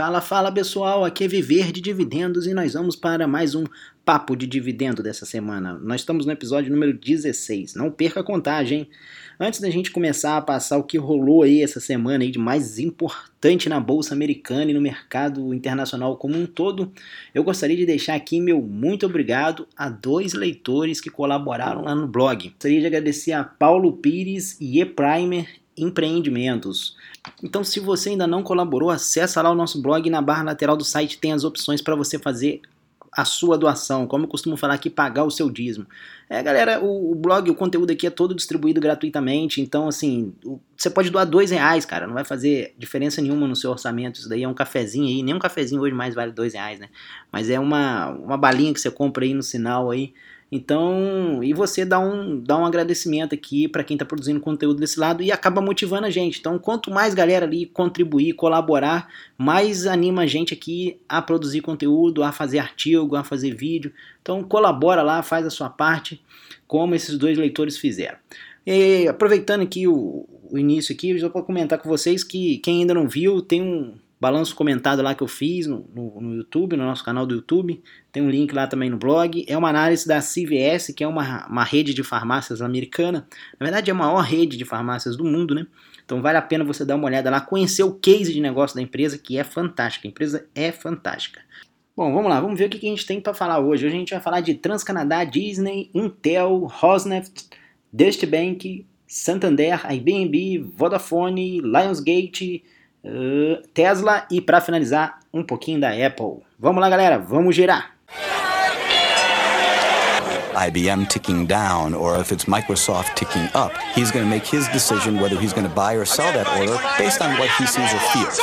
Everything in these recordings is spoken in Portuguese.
Fala, fala pessoal, aqui é Viver de Dividendos e nós vamos para mais um papo de dividendo dessa semana. Nós estamos no episódio número 16, não perca a contagem. Antes da gente começar a passar o que rolou aí essa semana aí de mais importante na bolsa americana e no mercado internacional como um todo, eu gostaria de deixar aqui meu muito obrigado a dois leitores que colaboraram lá no blog. Gostaria de agradecer a Paulo Pires e E Primer empreendimentos. Então, se você ainda não colaborou, acessa lá o nosso blog na barra lateral do site tem as opções para você fazer a sua doação, como eu costumo falar aqui, pagar o seu dízimo. É, galera, o, o, blog, o conteúdo aqui é todo distribuído gratuitamente, então, assim, o, você pode doar dois reais, cara, não vai fazer diferença nenhuma no seu orçamento, isso daí é um cafezinho aí, nem um cafezinho hoje mais vale dois reais, né? Mas é uma, uma balinha que você compra aí no sinal aí, então, e você dá um, dá um agradecimento aqui para quem está produzindo conteúdo desse lado e acaba motivando a gente. Então, quanto mais galera ali contribuir, colaborar, mais anima a gente aqui a produzir conteúdo, a fazer artigo, a fazer vídeo. Então, colabora lá, faz a sua parte, como esses dois leitores fizeram. E, aproveitando aqui o, o início aqui, eu já vou comentar com vocês que quem ainda não viu, tem um balanço comentado lá que eu fiz no, no, no, YouTube, no nosso canal do YouTube. Tem um link lá também no blog. É uma análise da CVS, que é uma, uma rede de farmácias americana. Na verdade, é a maior rede de farmácias do mundo, né? Então vale a pena você dar uma olhada lá, conhecer o case de negócio da empresa, que é fantástica. A empresa é fantástica. Bom, vamos lá, vamos ver o que a gente tem para falar hoje. Hoje a gente vai falar de Transcanadá, Disney, Intel, Rosneft, Deutsche Bank, Santander, IBM, Vodafone, Lionsgate, uh, Tesla e para finalizar um pouquinho da Apple. Vamos lá, galera, vamos girar. IBM ticking down or if it's Microsoft ticking up, he's going to make his decision whether he's going to buy or sell that order based on what he sees or fears.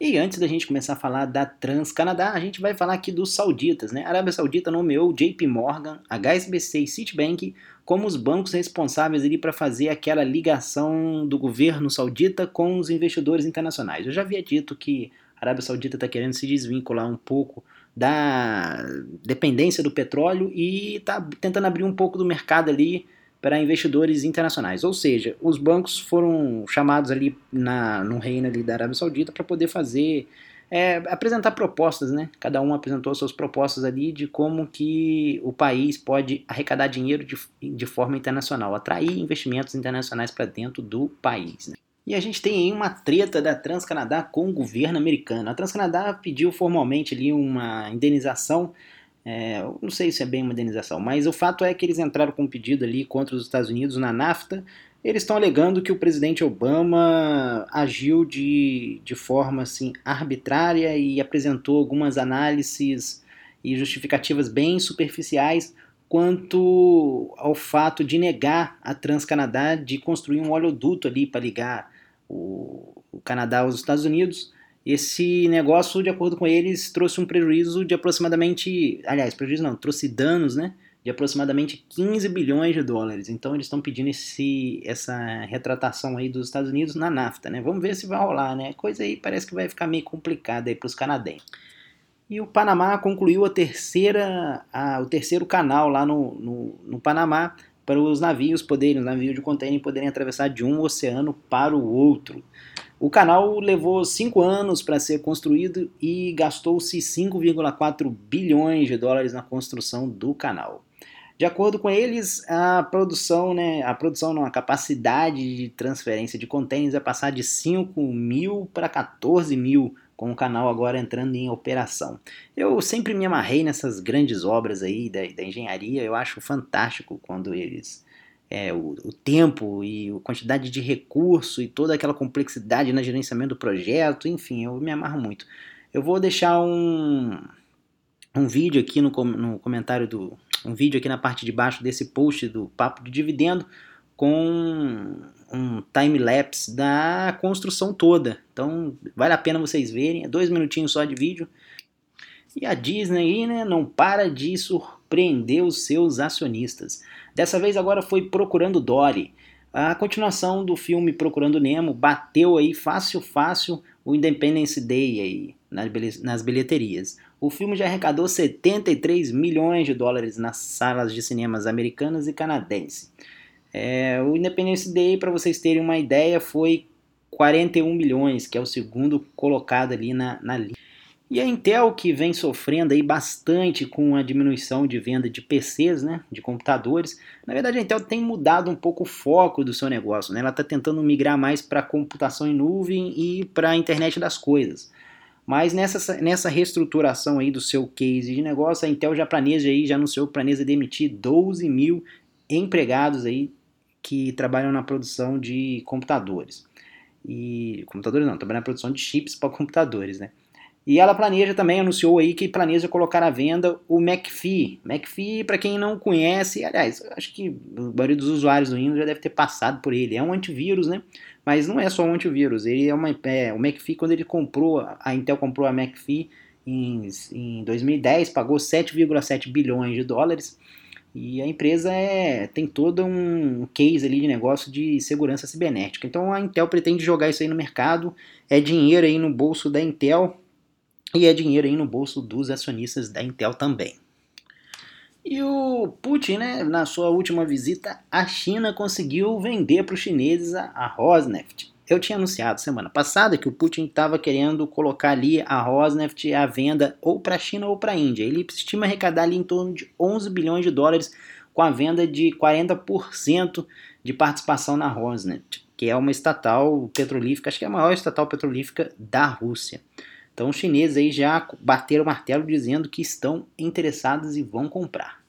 E antes da gente começar a falar da Transcanadá, a gente vai falar aqui dos sauditas, né? A Arábia Saudita nomeou JP Morgan, HSBC e Citibank como os bancos responsáveis ali para fazer aquela ligação do governo saudita com os investidores internacionais. Eu já havia dito que a Arábia Saudita está querendo se desvincular um pouco da dependência do petróleo e está tentando abrir um pouco do mercado ali para investidores internacionais. Ou seja, os bancos foram chamados ali na, no reino ali da Arábia Saudita para poder fazer é, apresentar propostas, né? Cada um apresentou suas propostas ali de como que o país pode arrecadar dinheiro de, de forma internacional, atrair investimentos internacionais para dentro do país. Né? E a gente tem aí uma treta da Transcanadá com o governo americano. A Transcanadá pediu formalmente ali uma indenização, é, não sei se é bem uma indenização, mas o fato é que eles entraram com um pedido ali contra os Estados Unidos na NAFTA eles estão alegando que o presidente Obama agiu de, de forma assim, arbitrária e apresentou algumas análises e justificativas bem superficiais quanto ao fato de negar a Transcanadá de construir um oleoduto ali para ligar o, o Canadá aos Estados Unidos. Esse negócio, de acordo com eles, trouxe um prejuízo de aproximadamente, aliás, prejuízo não, trouxe danos, né? De aproximadamente 15 bilhões de dólares. Então eles estão pedindo esse, essa retratação aí dos Estados Unidos na NAFTA, né? Vamos ver se vai rolar, né? Coisa aí parece que vai ficar meio complicada aí para os canadenses. E o Panamá concluiu a terceira, a, o terceiro canal lá no, no, no Panamá para os navios poderem, os navios de contêiner poderem atravessar de um oceano para o outro. O canal levou cinco anos para ser construído e gastou-se 5,4 bilhões de dólares na construção do canal. De acordo com eles, a produção, né, a produção não, a capacidade de transferência de contêineres vai passar de 5 mil para 14 mil, com o canal agora entrando em operação. Eu sempre me amarrei nessas grandes obras aí da, da engenharia, eu acho fantástico quando eles é, o, o, tempo e a quantidade de recurso e toda aquela complexidade no gerenciamento do projeto, enfim, eu me amarro muito. Eu vou deixar um, um vídeo aqui no, no comentário do, um vídeo aqui na parte de baixo desse post do Papo de Dividendo com um time-lapse da construção toda. Então vale a pena vocês verem, é dois minutinhos só de vídeo. E a Disney né, não para de surpreender os seus acionistas. Dessa vez agora foi Procurando Dory. A continuação do filme Procurando Nemo bateu aí fácil fácil o Independence Day aí nas bilheterias. O filme já arrecadou 73 milhões de dólares nas salas de cinemas americanas e canadenses. É, o Independence Day, para vocês terem uma ideia, foi 41 milhões, que é o segundo colocado ali na, na lista. E a Intel, que vem sofrendo aí bastante com a diminuição de venda de PCs, né, de computadores, na verdade a Intel tem mudado um pouco o foco do seu negócio. Né? Ela está tentando migrar mais para computação em nuvem e para a internet das coisas. Mas nessa, nessa reestruturação aí do seu case de negócio, a Intel já planeja aí, já anunciou que planeja demitir 12 mil empregados aí que trabalham na produção de computadores. E computadores não, trabalham na produção de chips para computadores, né? E ela planeja também, anunciou aí que planeja colocar à venda o McPhee. McPhee, para quem não conhece, aliás, acho que a maioria dos usuários do Windows já deve ter passado por ele. É um antivírus, né? Mas não é só um antivírus. Ele é uma, é, o McPhee, quando ele comprou, a Intel comprou a McPhee em, em 2010, pagou 7,7 bilhões de dólares. E a empresa é, tem todo um case ali de negócio de segurança cibernética. Então a Intel pretende jogar isso aí no mercado, é dinheiro aí no bolso da Intel e é dinheiro aí no bolso dos acionistas da Intel também. E o Putin, né, na sua última visita à China, conseguiu vender para os chineses a, Rosneft. Eu tinha anunciado semana passada que o Putin estava querendo colocar ali a Rosneft à venda ou para a China ou para a Índia. Ele estima arrecadar ali em torno de 11 bilhões de dólares com a venda de 40% de participação na Rosneft, que é uma estatal petrolífica, acho que é a maior estatal petrolífica da Rússia. Então os chineses aí já bateram o martelo dizendo que estão interessados e vão comprar.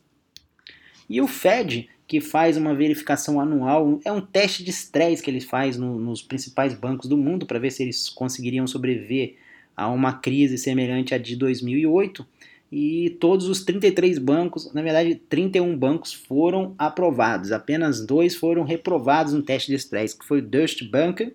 E o Fed que faz uma verificação anual, é um teste de estresse que ele faz no, nos principais bancos do mundo para ver se eles conseguiriam sobreviver a uma crise semelhante à de 2008. E todos os 33 bancos, na verdade 31 bancos foram aprovados, apenas dois foram reprovados no teste de estresse, que foi o Deutsche Bank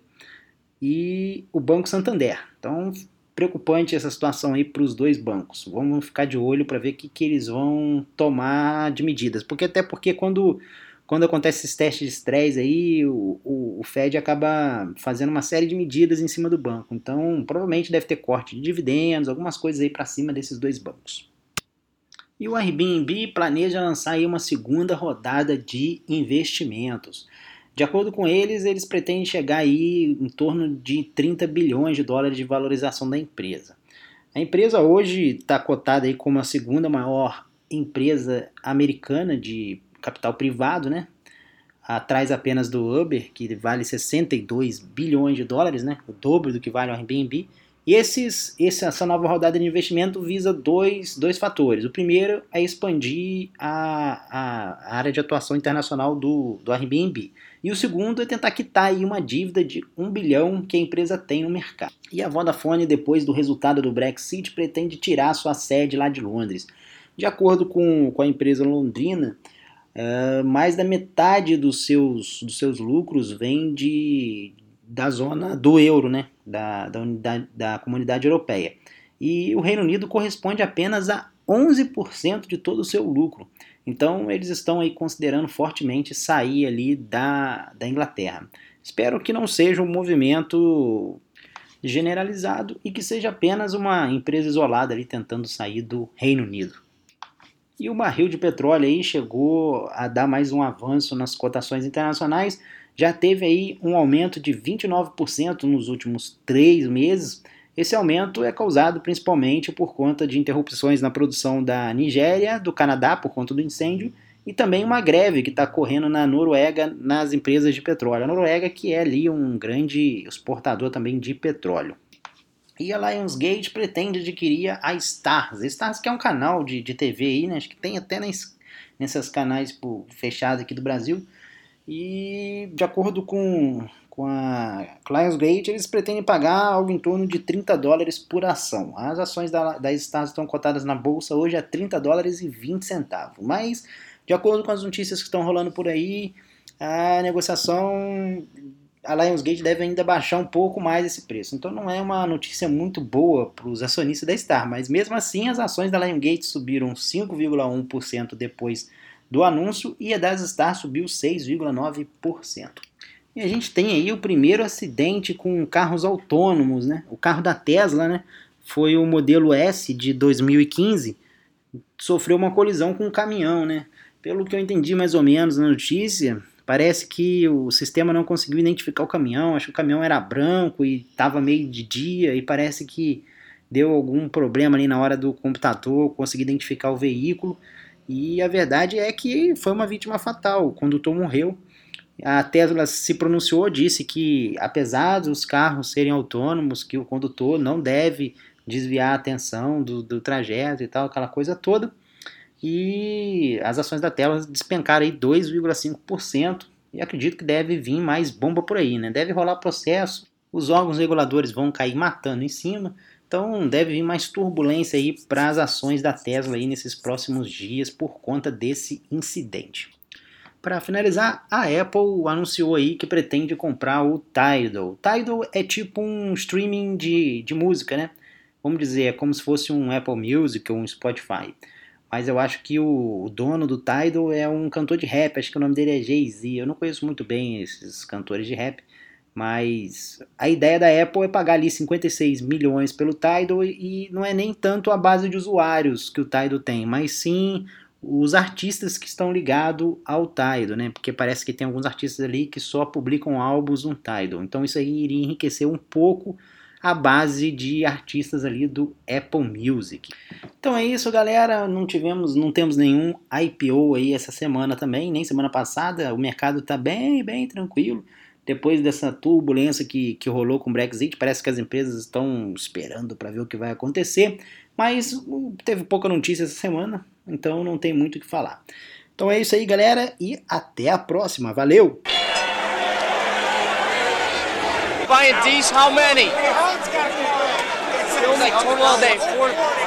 e o Banco Santander. Então preocupante essa situação aí para os dois bancos. Vamos ficar de olho para ver o que, que eles vão tomar de medidas. Porque até porque quando, quando acontece esses testes de estresse aí, o, o, o, Fed acaba fazendo uma série de medidas em cima do banco. Então, provavelmente deve ter corte de dividendos, algumas coisas aí para cima desses dois bancos. E o Airbnb planeja lançar aí uma segunda rodada de investimentos. De acordo com eles, eles pretendem chegar aí em torno de 30 bilhões de dólares de valorização da empresa. A empresa hoje está cotada aí como a segunda maior empresa americana de capital privado, né? Atrás apenas do Uber, que vale 62 bilhões de dólares, né? O dobro do que vale o Airbnb. E essa nova rodada de investimento visa dois, dois fatores. O primeiro é expandir a, a área de atuação internacional do, do Airbnb. E o segundo é tentar quitar uma dívida de 1 bilhão que a empresa tem no mercado. E a Vodafone, depois do resultado do Brexit, pretende tirar sua sede lá de Londres. De acordo com, com a empresa londrina, uh, mais da metade dos seus, dos seus lucros vem de, da zona do euro, né? da, da, unidade, da comunidade europeia. E o Reino Unido corresponde apenas a 11% de todo o seu lucro. Então eles estão aí considerando fortemente sair ali da, da Inglaterra. Espero que não seja um movimento generalizado e que seja apenas uma empresa isolada ali tentando sair do Reino Unido. E o barril de petróleo aí chegou a dar mais um avanço nas cotações internacionais, já teve aí um aumento de 29% nos últimos três meses, esse aumento é causado principalmente por conta de interrupções na produção da Nigéria, do Canadá por conta do incêndio e também uma greve que está correndo na Noruega nas empresas de petróleo. A Noruega que é ali um grande exportador também de petróleo. E a Lionsgate pretende adquirir a Stars. A Stars que é um canal de, de TV aí, né? acho que tem até nesses, nesses canais fechados aqui do Brasil. E de acordo com com a Lionsgate, eles pretendem pagar algo em torno de 30 dólares por ação. As ações da, da Stars estão cotadas na bolsa hoje a 30 dólares e 20 centavos. Mas, de acordo com as notícias que estão rolando por aí, a negociação, a Lionsgate deve ainda baixar um pouco mais esse preço. Então não é uma notícia muito boa para os acionistas da Star, mas mesmo assim as ações da Lionsgate subiram 5,1% depois do anúncio e a das Star subiu 6,9%. E a gente tem aí o primeiro acidente com carros autônomos, né? O carro da Tesla, né? Foi o modelo S de 2015, sofreu uma colisão com um caminhão, né? Pelo que eu entendi mais ou menos na notícia, Parece que o sistema não conseguiu identificar o caminhão, acho que o caminhão era branco e estava meio de dia e parece que deu algum problema ali na hora do computador conseguir identificar o veículo. E a verdade é que foi uma vítima fatal, o condutor morreu. A Tesla se pronunciou, disse que apesar dos carros serem autônomos, que o condutor não deve desviar a atenção do, do trajeto e tal, aquela coisa toda. E as ações da Tesla despencaram aí 2,5% e acredito que deve vir mais bomba por aí, né? Deve rolar processo, os órgãos reguladores vão cair matando em cima, então deve vir mais turbulência aí para as ações da Tesla aí nesses próximos dias por conta desse incidente. Para finalizar, a Apple anunciou aí que pretende comprar o Tidal. Tidal é tipo um streaming de, de música, né? Vamos dizer, é como se fosse um Apple Music ou um Spotify. Mas eu acho que o, dono do Tidal é um cantor de rap, acho que o nome dele é Jay-Z. Eu não conheço muito bem esses cantores de rap, mas a ideia da Apple é pagar ali 56 milhões pelo Tidal e não é nem tanto a base de usuários que o Tidal tem, mas sim os artistas que estão ligados ao Tidal, né? Porque parece que tem alguns artistas ali que só publicam álbuns no Tidal. Então isso aí iria enriquecer um pouco a base de artistas ali do Apple Music. Então é isso, galera. Não tivemos, não temos nenhum IPO aí essa semana também, nem semana passada. O mercado está bem, bem tranquilo depois dessa turbulência que, que rolou com o Brexit, parece que as empresas estão esperando para ver o que vai acontecer, mas teve pouca notícia essa semana, então não tem muito o que falar. Então é isso aí, galera, e até a próxima. Valeu! Buying D's, how many? Still like total all day. Four.